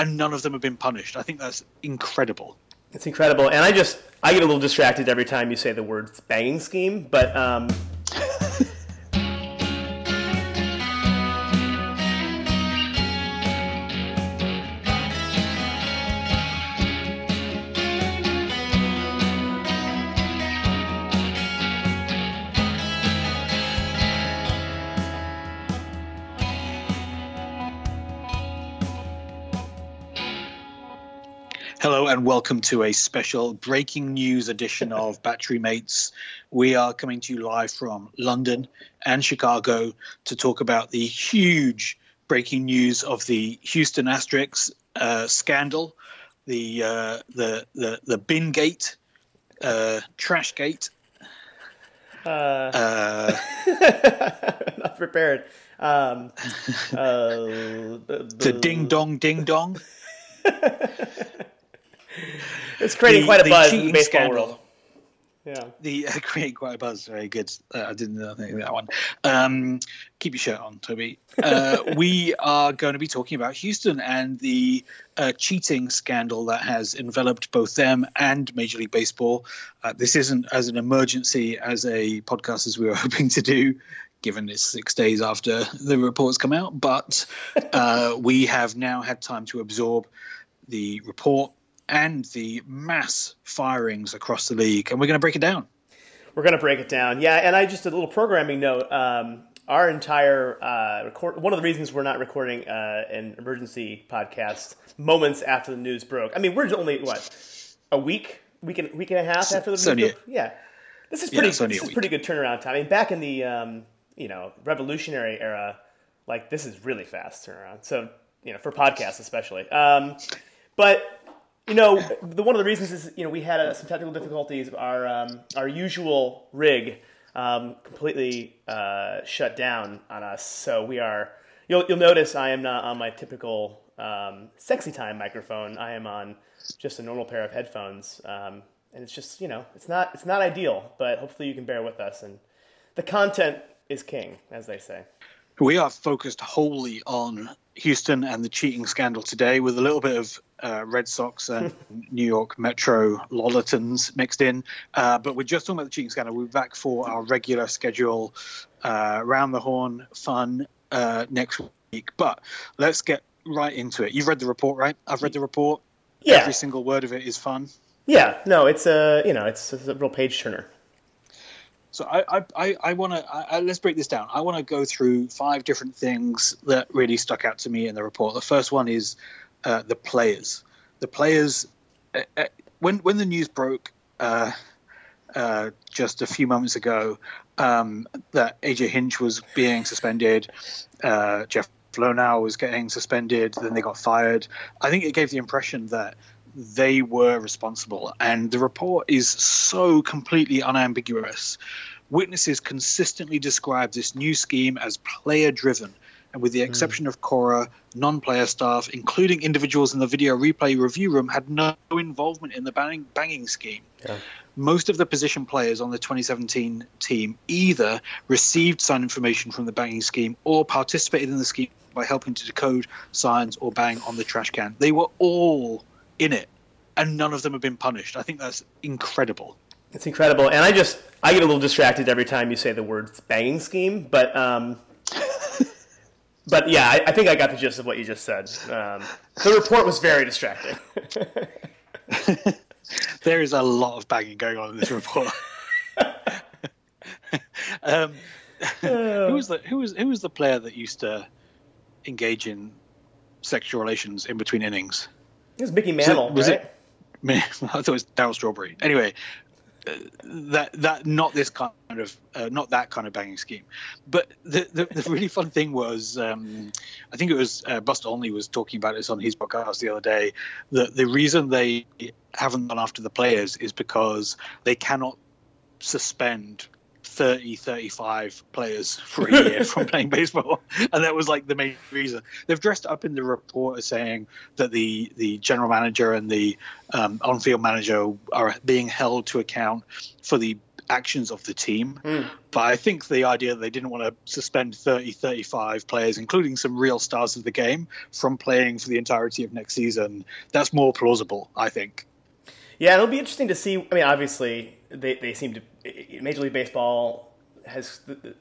and none of them have been punished. I think that's incredible. It's incredible, and I just I get a little distracted every time you say the word banging scheme, but. Um... and welcome to a special breaking news edition of Battery Mates. We are coming to you live from London and Chicago to talk about the huge breaking news of the Houston Asterix uh, scandal, the uh, the the the bin gate, uh, trash gate. Uh, not prepared. Um, uh, the, the ding dong ding dong. It's creating The- quite a buzz in the baseball scandal. world. Yeah. The uh, create quite a buzz. Very good. Uh, I didn't know that one. Um, keep your shirt on, Toby. Uh, we are going to be talking about Houston and the uh, cheating scandal that has enveloped both them and Major League Baseball. Uh, this isn't as an emergency as a podcast as we were hoping to do. Given it's six days after the reports come out, but uh, we have now had time to absorb the report and the mass firings across the league, and we're going to break it down. We're going to break it down. Yeah, and I just a little programming note. Um, our entire uh, record. One of the reasons we're not recording uh, an emergency podcast moments after the news broke. I mean, we're only what a week, week and week and a half after the news broke. Yeah, this is Yeah, pretty. it's this is week. pretty good turnaround time. I mean, back in the um, you know revolutionary era, like this is really fast turnaround. So you know for podcasts especially. Um, but you know, the one of the reasons is you know we had uh, some technical difficulties. Our um, our usual rig um, completely uh, shut down on us, so we are. You'll you'll notice I am not on my typical um, sexy time microphone. I am on just a normal pair of headphones, um, and it's just you know it's not it's not ideal, but hopefully you can bear with us. And the content is king, as they say. We are focused wholly on Houston and the cheating scandal today, with a little bit of uh, Red Sox and New York Metro Lollatons mixed in. Uh, but we're just talking about the cheating scandal. We're back for our regular schedule, uh, round the horn fun uh, next week. But let's get right into it. You've read the report, right? I've read the report. Yeah. Every single word of it is fun. Yeah, no, it's a you know it's, it's a real page turner. So I I, I, want to let's break this down. I want to go through five different things that really stuck out to me in the report. The first one is uh, the players. The players uh, uh, when when the news broke uh, uh, just a few moments ago um, that AJ Hinch was being suspended, uh, Jeff Luhnow was getting suspended, then they got fired. I think it gave the impression that they were responsible, and the report is so completely unambiguous. Witnesses consistently describe this new scheme as player driven, and with the hmm. exception of Cora, non player staff, including individuals in the video replay review room, had no involvement in the banging, banging scheme. Most of the position players on the 2017 team either received sign information from the banging scheme or participated in the scheme by helping to decode signs or bang on the trash can. They were all in it, and none of them have been punished. I think that's incredible. It's incredible, and I just I get a little distracted every time you say the word banging scheme. But um, but yeah, I, I think I got the gist of what you just said. Um, the report was very distracting. There is a lot of banging going on in this report. um, who was the who was who was the player that used to engage in sexual relations in between innings? It was Mickey Mantle, was right? it- I thought it was Daryl Strawberry. Anyway, uh, that that not this kind of uh, not that kind of banging scheme. But the the, the really fun thing was, um, I think it was uh, Buster Olney was talking about this on his podcast the other day. That the reason they haven't gone after the players is because they cannot suspend 30 35 players for a year from playing baseball and that was like the main reason they've dressed up in the report as saying that the the general manager and the um, on-field manager are being held to account for the actions of the team. Mm. But I think the idea that they didn't want to suspend 30, 35 players, including some real stars of the game, from playing for the entirety of next season, that's more plausible, I think. Yeah, it'll be interesting to see. I mean, obviously, they, they seem to. Major League Baseball has the,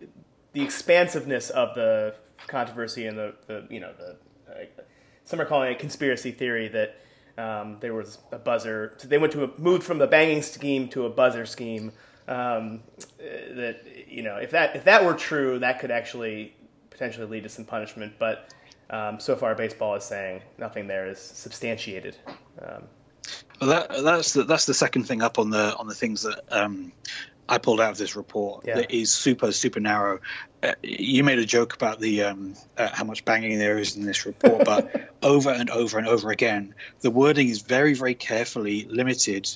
the expansiveness of the controversy and the, the you know, the. Uh, some are calling it conspiracy theory that um, there was a buzzer. So they went to a moved from the banging scheme to a buzzer scheme. Um, that you know, if that if that were true, that could actually potentially lead to some punishment. But um, so far, baseball is saying nothing there is substantiated. Well, that, that's the, that's the second thing up on the on the things that um, I pulled out of this report yeah. that is super super narrow. Uh, you made a joke about the um, uh, how much banging there is in this report, but over and over and over again, the wording is very very carefully limited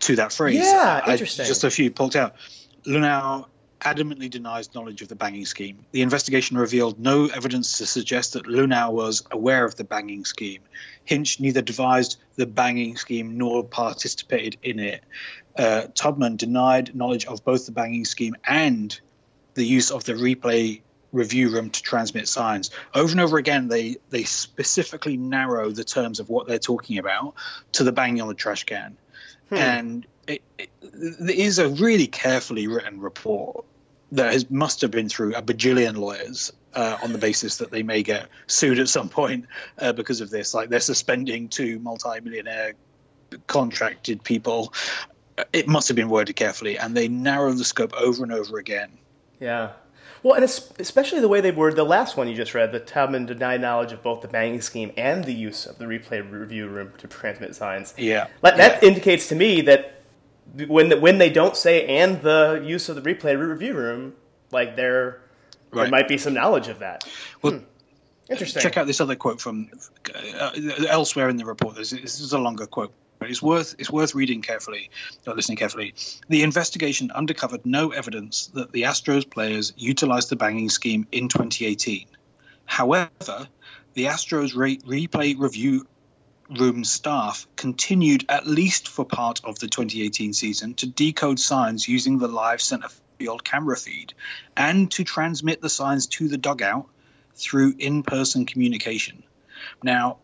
to that phrase. Yeah, interesting. I, just a few pulled out. Luhnow adamantly denies knowledge of the banging scheme. The investigation revealed no evidence to suggest that Luhnow was aware of the banging scheme. Hinch neither devised the banging scheme nor participated in it. Uh, Taubman denied knowledge of both the banging scheme and the use of the replay review room to transmit signs. Over and over again, they they specifically narrow the terms of what they're talking about to the banging on the trash can, hmm. and it, it, it is a really carefully written report that has, must have been through a bajillion lawyers uh, on the basis that they may get sued at some point uh, because of this. Like they're suspending two multi-millionaire contracted people. It must have been worded carefully, and they narrow the scope over and over again. Yeah. Well, and especially the way they worded the last one you just read, that Taubman denied knowledge of both the banging scheme and the use of the replay review room to transmit signs. Yeah. That, yeah. indicates to me that when the, when they don't say and the use of the replay review room, like there right. there might be some knowledge of that. Well, hmm. interesting. Check out this other quote from uh, elsewhere in the report. This, this is a longer quote, but it's worth it's worth reading carefully or listening carefully. The investigation uncovered no evidence that the Astros players utilized the banging scheme in 2018. However, the Astros re- replay review room staff continued at least for part of the 2018 season to decode signs using the live center field camera feed and to transmit the signs to the dugout through in-person communication. Now,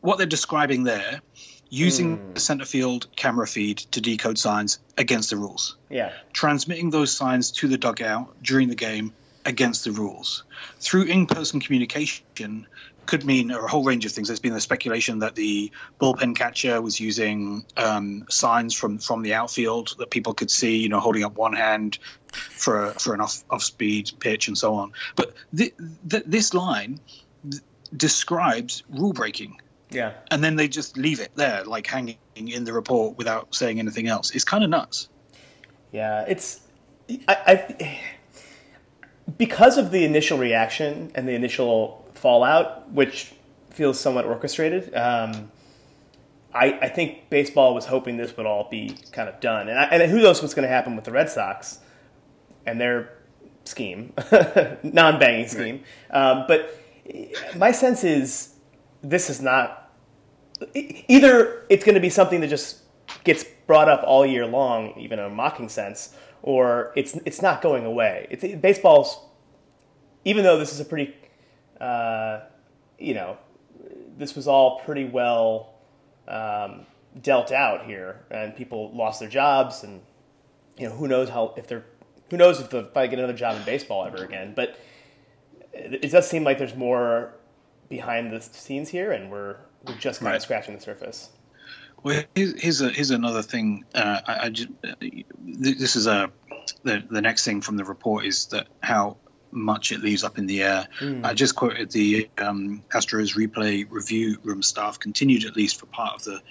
what they're describing there, using mm. the center field camera feed to decode signs against the rules. Yeah. Transmitting those signs to the dugout during the game against the rules. Through in-person communication, could mean a whole range of things. There's been the speculation that the bullpen catcher was using um, signs from from the outfield that people could see, you know, holding up one hand for a, for an off off speed pitch and so on. But th- th- this line th- describes rule breaking. Yeah. And then they just leave it there, like hanging in the report without saying anything else. It's kind of nuts. Yeah, it's I, I because of the initial reaction and the initial fallout, which feels somewhat orchestrated. Um, I, I, think baseball was hoping this would all be kind of done, and, I, and who knows what's going to happen with the Red Sox and their scheme, non-banging scheme. Right. Um, but my sense is this is not either. It's going to be something that just gets brought up all year long, even in a mocking sense, or it's it's not going away. It's baseball's, even though this is a pretty uh, you know, this was all pretty well um, dealt out here, and people lost their jobs, and you know, who knows how if they're who knows if they'll probably get another job in baseball ever again. But it does seem like there's more behind the scenes here, and we're we're just kind right. of scratching the surface. Well, here's, here's, a, here's another thing. Uh, I, I just, this is a the, the next thing from the report is that how much it leaves up in the air. Mm. I just quoted the um, Astros replay review room staff continued at least for part of the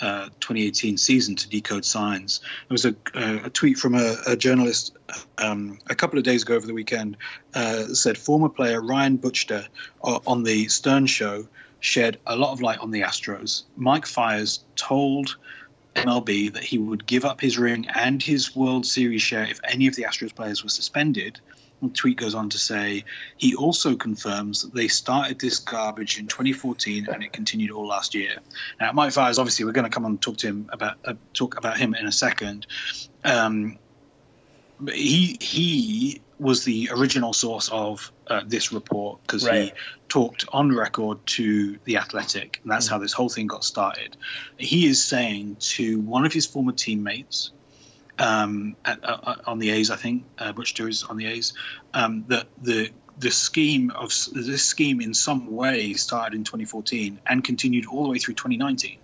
uh, 2018 season to decode signs. There was a, uh, a tweet from a, a journalist um, a couple of days ago over the weekend uh, said former player Ryan Buchter uh, on the Stern Show shed a lot of light on the Astros. Mike Fiers told MLB that he would give up his ring and his World Series share if any of the Astros players were suspended. The tweet goes on to say he also confirms that they started this garbage in 2014 and it continued all last year. Now, Mike Fiers, obviously, we're going to come on and talk to him about uh, talk about him in a second. Um, he he was the original source of uh, this report because Right. he talked on record to the Athletic, and that's how this whole thing got started. He is saying to one of his former teammates um, at, uh, on the A's, I think uh, Butch is on the A's, um, that the the scheme of this scheme in some way started in 2014 and continued all the way through 2019.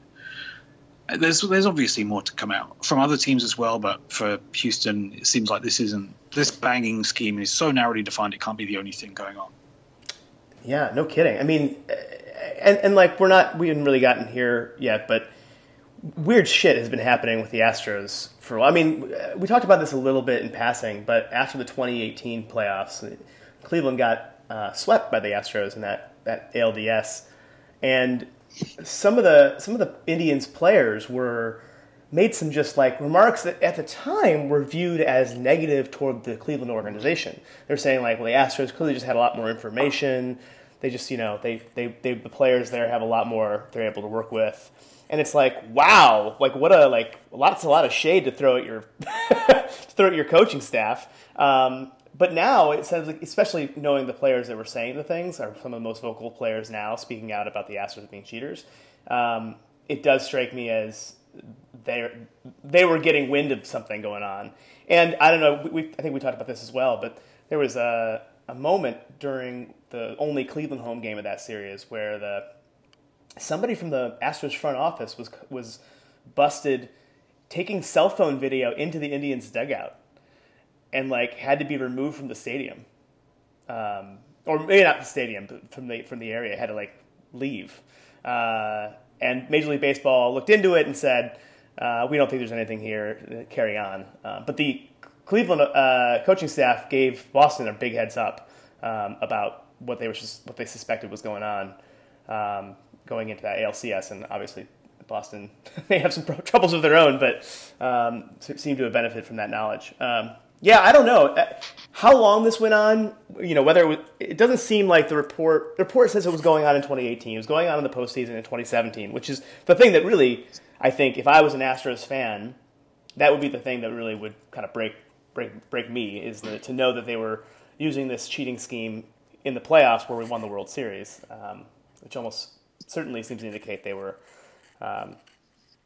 Uh, There's there's obviously more to come out from other teams as well, but for Houston, it seems like this isn't this banging scheme is so narrowly defined. It can't be the only thing going on. Yeah, no kidding. I mean, uh, and and like we're not we haven't really gotten here yet, but weird shit has been happening with the Astros for a while. I mean, we talked about this a little bit in passing, but after the 2018 playoffs, Cleveland got uh, swept by the Astros in that that ALDS, and some of the some of the Indians players were made some just like remarks that at the time were viewed as negative toward the Cleveland organization. They're saying like, well, the Astros clearly just had a lot more information. They just, you know, they, they, they the players there have a lot more they're able to work with. And it's like, wow, like what a like lots a lot of shade to throw at your throw at your coaching staff. Um, but now it sounds like, especially knowing the players that were saying the things are some of the most vocal players now speaking out about the Astros being cheaters. Um, it does strike me as they they were getting wind of something going on. And I don't know, we, I think we talked about this as well, but there was a, a moment during the only Cleveland home game of that series where the somebody from the Astros front office was was busted taking cell phone video into the Indians dugout and like had to be removed from the stadium. Um, or maybe not the stadium, but from the from the area, had to like leave. Uh, and Major League Baseball looked into it and said, uh, "We don't think there's anything here. Carry on." Uh, but the Cleveland uh, coaching staff gave Boston a big heads up um, about what they were what they suspected was going on um, going into that ALCS, and obviously Boston may have some troubles of their own, but um, seem to have benefited from that knowledge. Um, yeah, I don't know Uh, how long this went on. You know, whether it, was, it doesn't seem like the report. The report says it was going on in 2018. It was going on in the postseason in 2017, which is the thing that really, I think, if I was an Astros fan, that would be the thing that really would kind of break break break me is the, to know that they were using this cheating scheme in the playoffs where we won the World Series, um, which almost certainly seems to indicate they were, um,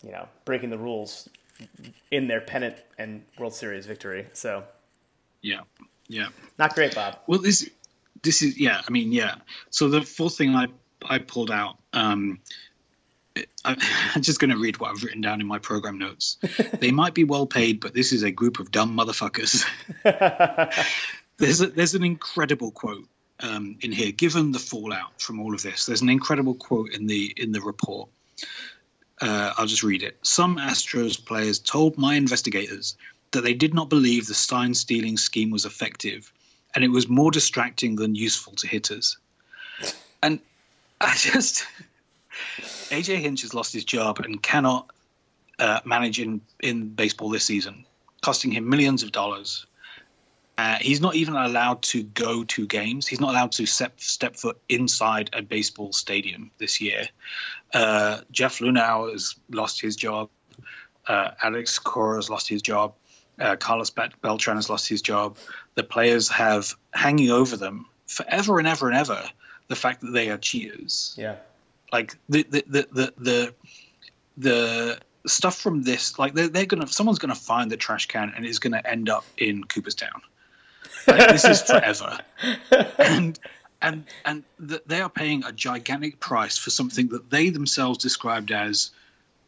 you know, breaking the rules in their pennant and World Series victory. So Yeah, yeah. not great, Bob. Well, this this is yeah. I mean, yeah. So the fourth thing I I pulled out. Um, I, I'm just going to read what I've written down in my program notes. they might be well paid, but this is a group of dumb motherfuckers. there's a, there's an incredible quote um, in here. Given the fallout from all of this, there's an incredible quote in the in the report. Uh, I'll just read it. Some Astros players told my investigators that they did not believe the sign stealing scheme was effective, and it was more distracting than useful to hitters. And I just AJ Hinch has lost his job and cannot uh, manage in in baseball this season, costing him millions of dollars. Uh, he's not even allowed to go to games. He's not allowed to step, step foot inside a baseball stadium this year. Uh, Jeff Luhnow has lost his job. Uh, Alex Cora has lost his job. Uh, Carlos Beltran has lost his job. The players have hanging over them forever and ever and ever the fact that they are cheaters Yeah. like the the the the the, the stuff from this like they're, they're gonna someone's gonna find the trash can and it's gonna end up in cooperstown like, this is forever and and and th- they are paying a gigantic price for something that they themselves described as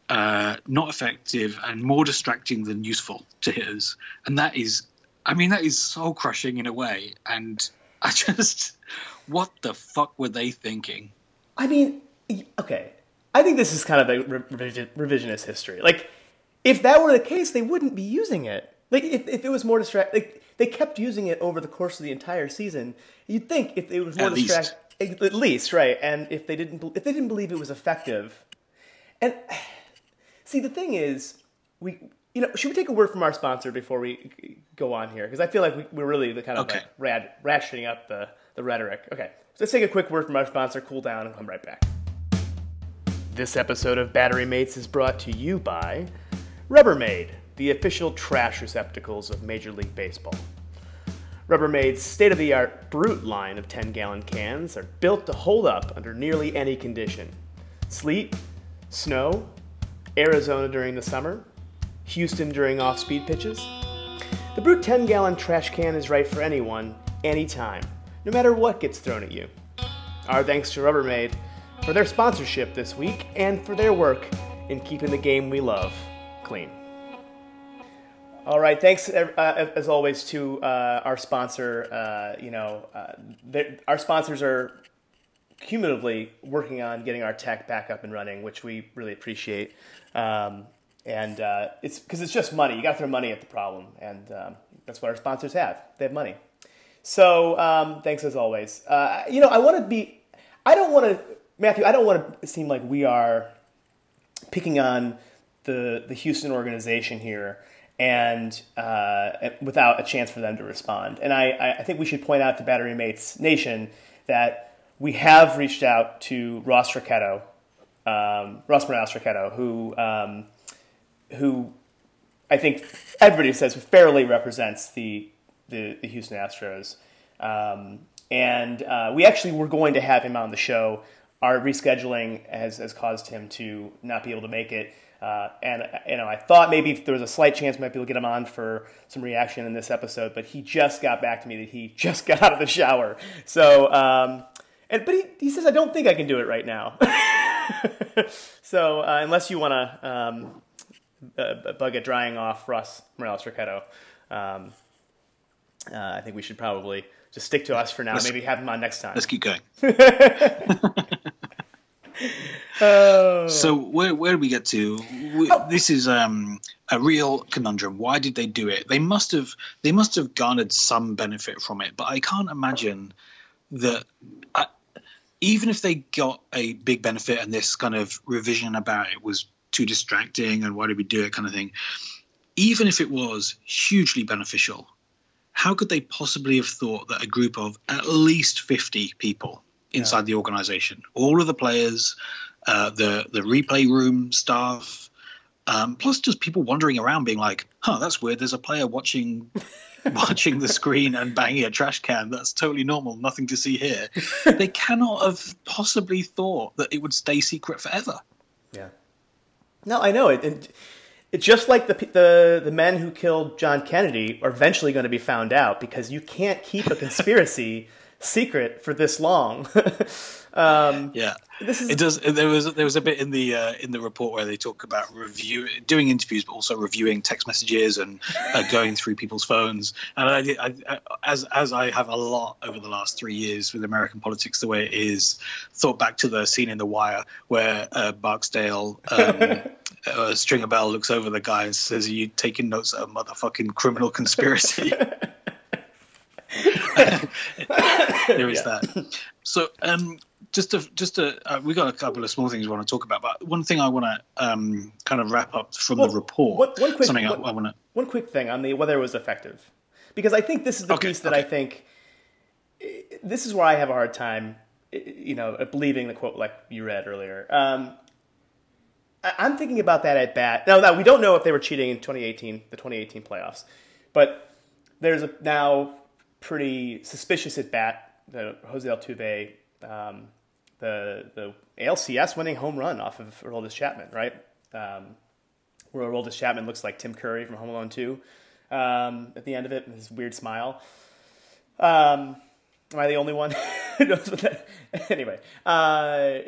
uh, not effective and more distracting than useful to hitters and that is i mean that is soul crushing in a way and i just what the fuck were they thinking I mean, okay. I think this is kind of a revision- revisionist history. Like, if that were the case, they wouldn't be using it. Like, if, if it was more distracting, like they kept using it over the course of the entire season. You'd think if it was more At least. distract, at least, right? And if they didn't, if they didn't believe it was effective, and see, the thing is, we, you know, should we take a word from our sponsor before we go on here? Because I feel like we, we're really the kind of Okay. like rad, ratcheting up the the rhetoric. Okay, so let's take a quick word from our sponsor, cool down, and come right back. This episode of Battery Mates is brought to you by Rubbermaid. The official trash receptacles of Major League Baseball. Rubbermaid's state of the art Brute line of 10 gallon cans are built to hold up under nearly any condition sleet, snow, Arizona during the summer, Houston during off speed pitches. The Brute 10 gallon trash can is right for anyone, anytime, no matter what gets thrown at you. Our thanks to Rubbermaid for their sponsorship this week and for their work in keeping the game we love clean. All right, thanks uh, as always to uh, our sponsor. Uh, you know, uh, our sponsors are cumulatively working on getting our tech back up and running, which we really appreciate. Um, and uh, it's because it's just money. You got to throw money at the problem, and um, that's what our sponsors have. They have money. So um, thanks as always. Uh, you know, I want to be. I don't want to, Matthew. I don't want to seem like we are picking on the the Houston organization here and uh, without a chance for them to respond. And I, I think we should point out to Battery Mates Nation that we have reached out to Ross Ricchetto, um, Ross Morales Ricchetto, who um, who I think everybody says fairly represents the the, the Houston Astros. Um, and uh, we actually were going to have him on the show. Our rescheduling has, has caused him to not be able to make it. Uh, and you know, I thought maybe there was a slight chance we might be able to get him on for some reaction in this episode, but he just got back to me that he just got out of the shower. So, um, and but he, he says I don't think I can do it right now. so uh, unless you want to um, uh, bug it drying off Russ Morales Ricchetto, um, uh, I think we should probably just stick to us for now. Let's, Maybe have him on next time. Let's keep going. Oh. So where where do we get to? We, oh. This is um, a real conundrum. Why did they do it? They must have they must have garnered some benefit from it, but I can't imagine that. I, even if they got a big benefit and this kind of revision about it was too distracting and why did we do it kind of thing, even if it was hugely beneficial, how could they possibly have thought that a group of at least 50 people inside yeah. the organization, all of the players, uh, the the replay room staff, um, plus just people wandering around being like, "Huh, that's weird. There's a player watching." watching the screen and banging a trash can that's totally normal nothing to see here they cannot have possibly thought that it would stay secret forever yeah no i know it, it it's just like the, the the men who killed John Kennedy are eventually going to be found out because you can't keep a conspiracy secret for this long. Um, yeah, is it does. There was there was a bit in the uh, in the report where they talk about review doing interviews, but also reviewing text messages and uh, going through people's phones. And I, I, I, as as I have a lot over the last three years with American politics, the way it is, thought back to the scene in The Wire where uh, Barksdale. Um, uh, Stringer Bell looks over the guy and says, "Are you taking notes of a motherfucking criminal conspiracy?" there is yeah. that. So, um, just to just to uh, we got a couple of small things we want to talk about, but one thing I want to um, kind of wrap up from well, the report. One, one quick, something one, I, I want to. One quick thing on the whether it was effective, because I think this is the okay, piece that okay. I think. This is where I have a hard time, you know, believing the quote like you read earlier. Um, I'm thinking about that at bat. Now, now we don't know if they were cheating in 2018, the 2018 playoffs, but there's a now pretty suspicious at bat. The Jose Altuve, um, the the ALCS winning home run off of Aroldis Chapman, right? Um, where Aroldis Chapman looks like Tim Curry from Home Alone 2 um, at the end of it, with his weird smile. Um, am I the only one who knows what that? anyway, uh,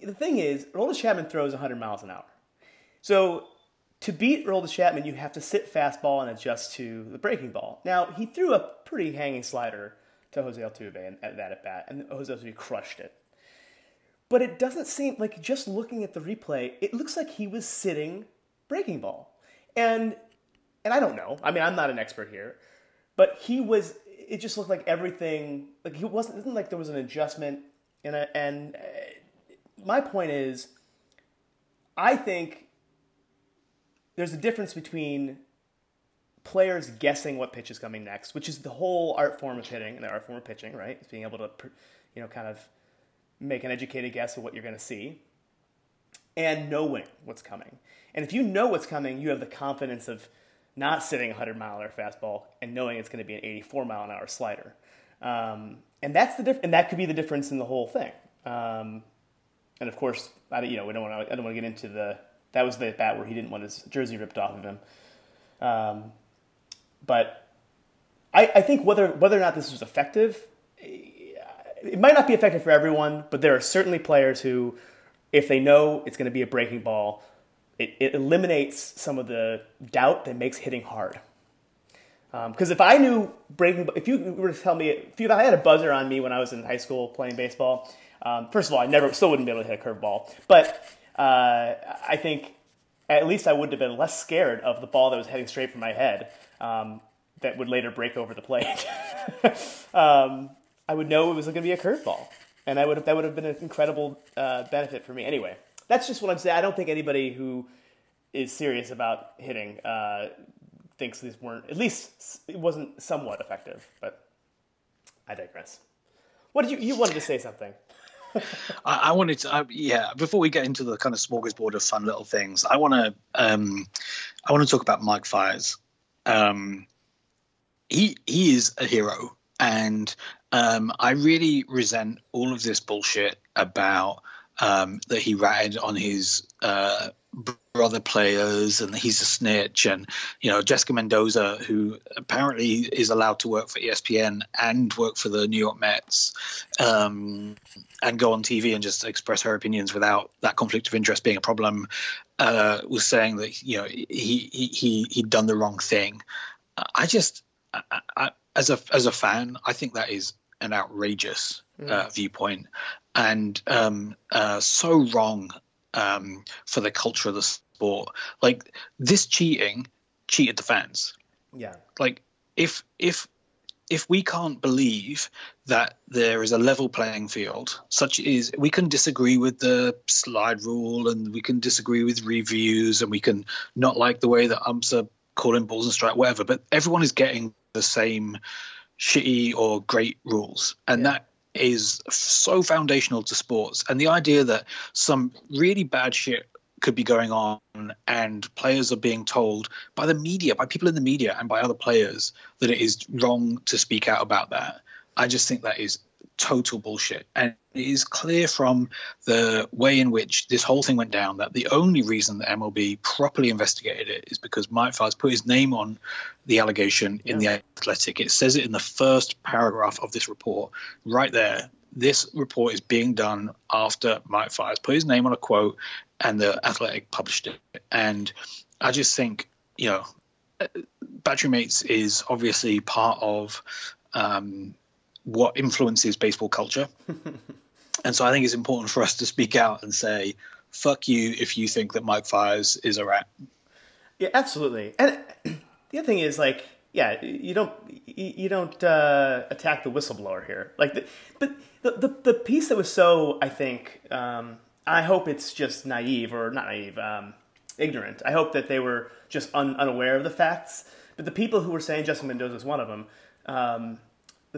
the thing is, Aroldis Chapman throws 100 miles an hour. So to beat Aroldis Chapman, you have to sit fastball and adjust to the breaking ball. Now, he threw a pretty hanging slider to Jose Altuve at that at bat, and Jose Altuve crushed it. But it doesn't seem like just looking at the replay, it looks like he was sitting breaking ball. And and I don't know. I mean, I'm not an expert here, but he was it just looked like everything like he wasn't it wasn't like there was an adjustment and a, and uh, my point is I think there's a difference between players guessing what pitch is coming next, which is the whole art form of hitting and the art form of pitching, right? It's being able to, you know, kind of make an educated guess of what you're going to see. and knowing what's coming. And if you know what's coming, you have the confidence of not sitting a 100 mile an hour fastball and knowing it's going to be an 84 mile an hour slider. Um, and that's the diff- and that could be the difference in the whole thing. Um, and of course, I, you know, we don't want to. I don't want to get into the. That was the bat where he didn't want his jersey ripped off of him. Um, but I, I think whether whether or not this was effective, it might not be effective for everyone. But there are certainly players who, if they know it's going to be a breaking ball, it, it eliminates some of the doubt that makes hitting hard. Because um, if I knew breaking, if you were to tell me, if, you, if I had a buzzer on me when I was in high school playing baseball, um, first of all, I never, still wouldn't be able to hit a curveball. But uh, I think at least I would have been less scared of the ball that was heading straight for my head um, that would later break over the plate. um, I would know it was going to be a curveball, and I would that would have been an incredible uh, benefit for me. Anyway, that's just what I'm saying. I don't think anybody who is serious about hitting uh, thinks these weren't at least it wasn't somewhat effective. But I digress. What did you you wanted to say something? I, I, wanted to, uh, yeah. Before we get into the kind of smorgasbord of fun little things, I want to, um, I want to talk about Mike Fiers. Um, he he is a hero, and um, I really resent all of this bullshit about um, that he ratted on his uh, brother players and he's a snitch and you know Jessica Mendoza who apparently is allowed to work for ESPN and work for the New York Mets um, and go on TV and just express her opinions without that conflict of interest being a problem uh, was saying that you know he he he he'd done the wrong thing. I just I, I, as a as a fan I think that is an outrageous mm. uh, viewpoint and um, uh, so wrong um, for the culture of the sport. Like this cheating cheated the fans. Yeah. Like if if if we can't believe that there is a level playing field, such as we can disagree with the slide rule and we can disagree with reviews and we can not like the way that umps are calling balls and strike, whatever, but everyone is getting the same shitty or great rules. And yeah. that is so foundational to sports. And the idea that some really bad shit could be going on and players are being told by the media, by people in the media and by other players that it is wrong to speak out about that. I just think that is total bullshit. And it is clear from the way in which this whole thing went down that the only reason that MLB properly investigated it is because Mike Fiers put his name on the allegation in the Athletic. It says it in the first paragraph of this report, right there. This report is being done after Mike Fiers put his name on a quote and the Athletic published it. And I just think, you know, Battery Mates is obviously part of um, what influences baseball culture. and so I think it's important for us to speak out and say, fuck you if you think that Mike Fiers is a rat. Yeah, absolutely. And the other thing is like, yeah, you don't you don't uh, attack the whistleblower here. Like, the, but the, the, the piece that was so I think um, I hope it's just naive or not naive, um, ignorant. I hope that they were just un, unaware of the facts. But the people who were saying Justin Mendoza is one of them. Um,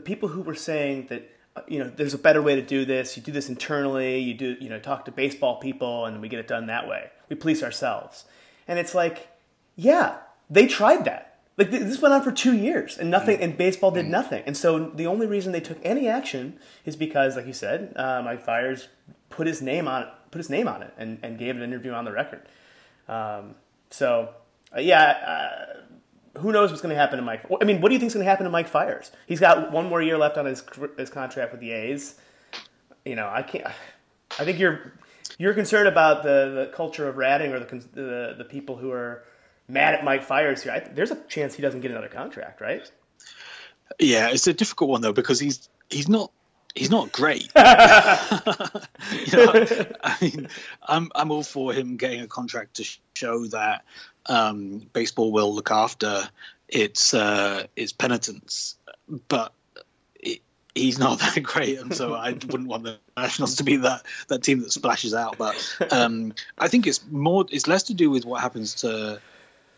the people who were saying that uh, you know there's a better way to do this you do this internally you do you know talk to baseball people and we get it done that way. We police ourselves. And it's like yeah they tried that. Like this went on for two years and nothing mm. and baseball did mm. nothing. And so the only reason they took any action is because like you said uh, mike fiers put his name on it put his name on it and, and gave an interview on the record. Um, so uh, yeah uh, who knows what's going to happen to Mike? I mean, what do you think is going to happen to Mike Fiers? He's got one more year left on his his contract with the A's. You know, I can't. I think you're you're concerned about the, the culture of ratting or the, the the people who are mad at Mike Fiers here. I, there's a chance he doesn't get another contract, right? Yeah, it's a difficult one though because he's he's not he's not great. you know, I mean, I'm I'm all for him getting a contract to show that um, baseball will look after its uh, its penitents, but it, he's not that great, and so I wouldn't want the Nationals to be that that team that splashes out. But um, I think it's more it's less to do with what happens to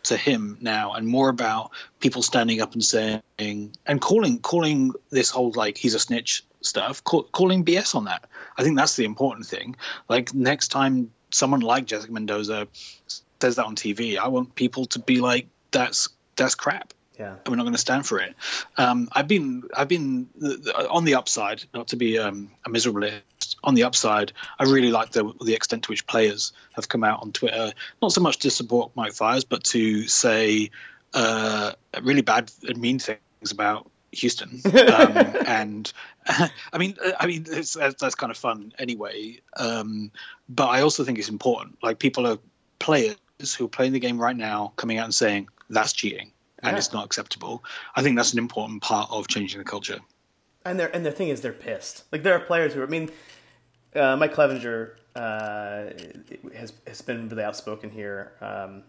to him now and more about people standing up and saying and calling calling this whole like he's a snitch stuff call, calling bs on that i think that's the important thing like next time someone like Jessica Mendoza says that on TV, I want people to be like, "That's that's crap." Yeah. we're not going to stand for it. Um, I've been I've been on the upside, not to be um, a miserabilist. On the upside, I really like the the extent to which players have come out on Twitter, not so much to support Mike Fiers, but to say uh, really bad and mean things about Houston. Um, and I mean, I mean, that's, that's kind of fun anyway. Um, but I also think it's important. Like people are players who are playing the game right now coming out and saying that's cheating and Yeah. it's not acceptable. I think that's an important part of changing the culture. And their and the thing is, they're pissed. Like there are players who, I mean, uh, Mike Clevinger uh, has has been really outspoken here, um,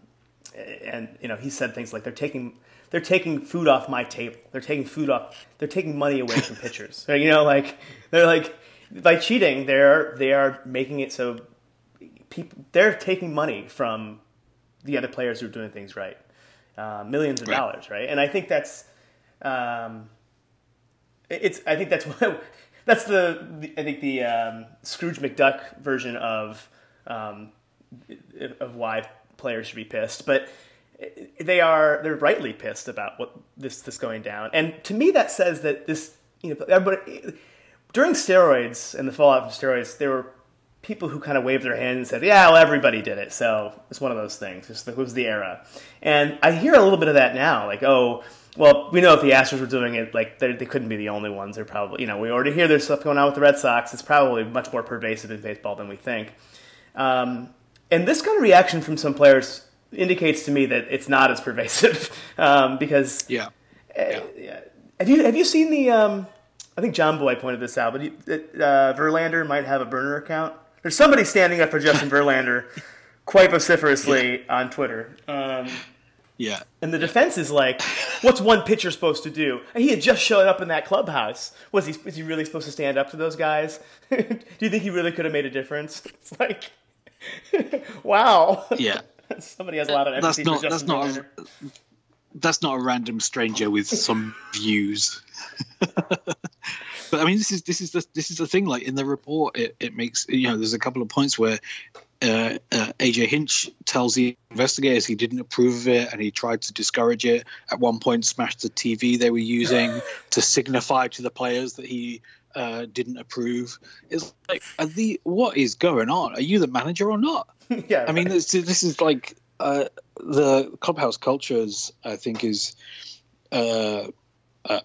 and you know he said things like they're taking they're taking food off my table. They're taking food off. They're taking money away from pitchers. You know, like they're like by cheating, they're they are making it so people they're taking money from the other players who are doing things right, uh, millions of Right. dollars, right? And I think that's. Um, it's I think that's what that's the, the I think the um, Scrooge McDuck version of um, of why players should be pissed, but they are they're rightly pissed about what this this going down, and to me that says that this you know everybody during steroids and the fallout from steroids there were people who kind of waved their hand and said yeah well everybody did it. So it's one of those things. It was the era. And I hear a little bit of that now like oh well, we know if the Astros were doing it, like they, they couldn't be the only ones. They're probably, you know, we already hear there's stuff going on with the Red Sox. It's probably much more pervasive in baseball than we think. Um, and this kind of reaction from some players indicates to me that it's not as pervasive um, because Yeah. uh, yeah. have you have you seen the? Um, I think John Boy pointed this out, but he, uh, Verlander might have a burner account. There's somebody standing up for Justin Verlander quite vociferously on Twitter. Yeah. and the defense is like, what's one pitcher supposed to do? And he had just showed up in that clubhouse. Was he, was he really supposed to stand up to those guys? do you think he really could have made a difference? It's like, wow. Yeah. Somebody has a lot of That's not for that's not a, that's not a random stranger with some views. But I mean, this is this is the this is the thing. Like in the report, it, it makes you know there's a couple of points where uh, uh, AJ Hinch tells the investigators he didn't approve of it and he tried to discourage it. At one point, smashed the TV they were using to signify to the players that he uh, didn't approve. It's like, are the what is going on? Are you the manager or not? yeah, I mean, this, this is like uh, the clubhouse cultures. I think is uh,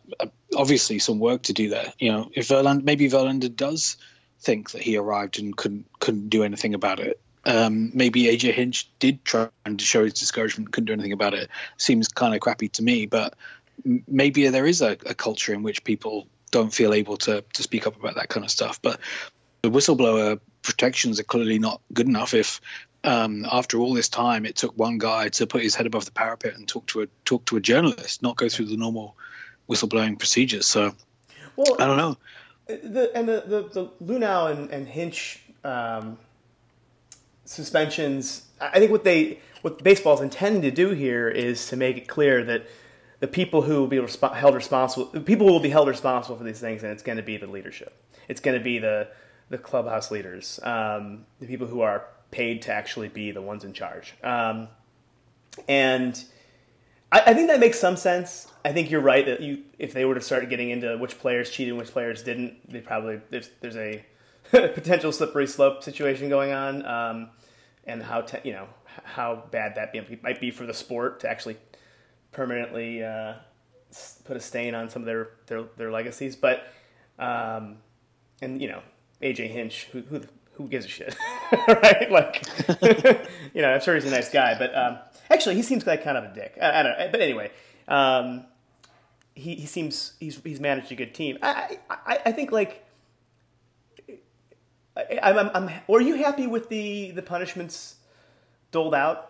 obviously some work to do there. You know, if Verlander, maybe Verlander does think that he arrived and couldn't couldn't do anything about it. Um, maybe AJ Hinch did try and show his discouragement, couldn't do anything about it. Seems kind of crappy to me, but maybe there is a, a culture in which people don't feel able to to speak up about that kind of stuff. But the whistleblower protections are clearly not good enough if um, after all this time it took one guy to put his head above the parapet and talk to a talk to a journalist not go through the normal whistleblowing procedures so well, i don't know the and the the, the Luhnow and, and Hinch um, suspensions. I think what they what baseball's intending to do here is to make it clear that the people who will be resp- held responsible, people who will be held responsible for these things, and it's going to be the leadership. It's going to be the the clubhouse leaders, um, the people who are paid to actually be the ones in charge. Um, and I, I think that makes some sense. I think you're right that you, if they were to start getting into which players cheated and which players didn't, they probably there's there's a potential slippery slope situation going on, um, and how te- you know how bad that be, might be for the sport to actually permanently uh, put a stain on some of their their, their legacies. But um, and you know AJ Hinch, who who, who gives a shit, right? Like you know, I'm sure he's a nice guy, but um, actually he seems like kind of a dick. I, I don't know, but anyway. Um, he, he seems he's he's managed a good team. I I, I think like I, I'm, I'm, I'm were you happy with the the punishments doled out?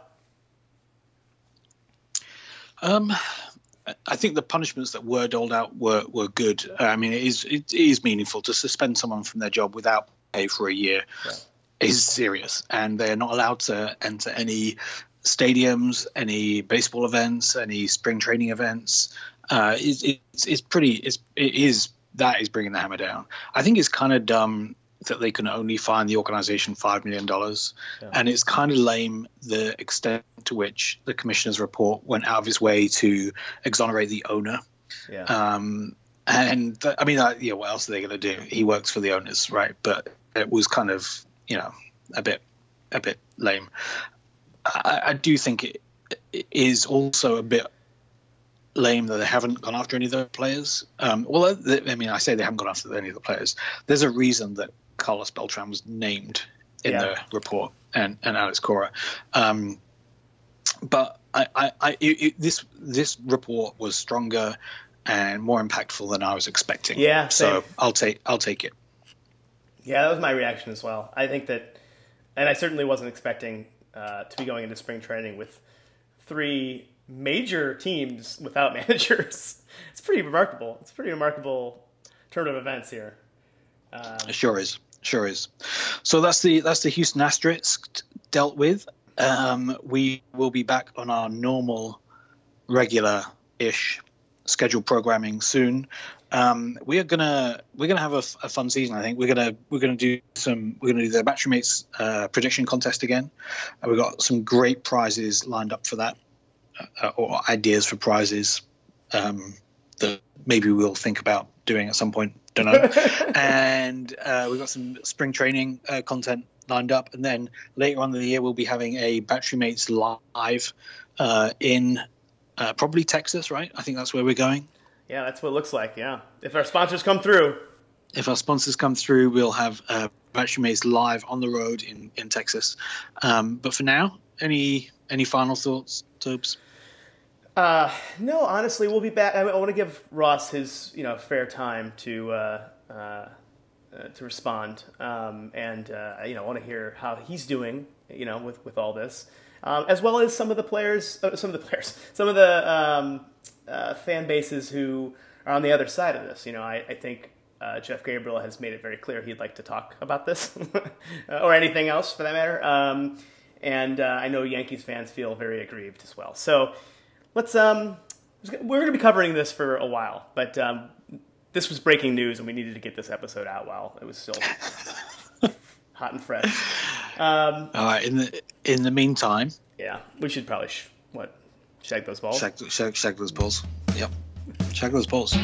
um I think the punishments that were doled out were, were good. I mean, it is it is meaningful to suspend someone from their job without pay for a year is serious, and they are not allowed to enter any stadiums, any baseball events, any spring training events. Uh, it's, it's it's pretty it's it is that is bringing the hammer down. I think it's kind of dumb that they can only fine the organization $5 million. Yeah. And it's kind of lame the extent to which the commissioner's report went out of his way to exonerate the owner. Yeah. Um, and th- I mean, uh, yeah, what else are they going to do? He works for the owners, right? But it was kind of, you know, a bit, a bit lame. I, I do think it, it is also a bit lame that they haven't gone after any of the players. Um, well, I mean, I say they haven't gone after any of the players. There's a reason that Carlos Beltran was named in yeah. the report and, and Alex Cora. Um, but I, I, I it, this this report was stronger and more impactful than I was expecting. Yeah, same. so I'll take I'll take it. Yeah, that was my reaction as well. I think that, and I certainly wasn't expecting uh, to be going into spring training with three major teams without managers. It's pretty remarkable. It's pretty remarkable turn of events here. Um, sure is. Sure is. So that's the that's the Houston Asterisk dealt with. Um, we will be back on our normal, regular-ish scheduled programming soon. Um, we are gonna we're gonna have a, a, fun season. I think we're gonna we're gonna do some we're gonna do the Battery Mates uh, prediction contest again. Uh, we've got some great prizes lined up for that, uh, or ideas for prizes um, that maybe we'll think about doing at some point. Don't know. and uh, we've got some spring training uh, content lined up, and then later on in the year we'll be having a Battery Mates live uh, in uh, probably Texas, right? I think that's where we're going. Yeah, that's what it looks like. Yeah, if our sponsors come through. If our sponsors come through, we'll have uh, Battery Mates live on the road in in Texas. Um, but for now, any any final thoughts, Tobes? Uh, no, honestly, we'll be back. I, I want to give Ross his you know fair time to uh, uh, uh to respond, um, and uh, you know I want to hear how he's doing. You know, with with all this, um, as well as some of the players, uh, some of the players, some of the um, fan bases who are on the other side of this. You know, I, I think uh, Jeff Gabriel has made it very clear he'd like to talk about this or anything else for that matter. Um, and uh, I know Yankees fans feel very aggrieved as well. So let's um, we're going to be covering this for a while, but um, this was breaking news, and we needed to get this episode out while it was still hot and fresh. Um, All right. In the in the meantime, yeah, we should probably sh- shag those balls. Shag, shag, shag those balls. Yep. Shag those balls.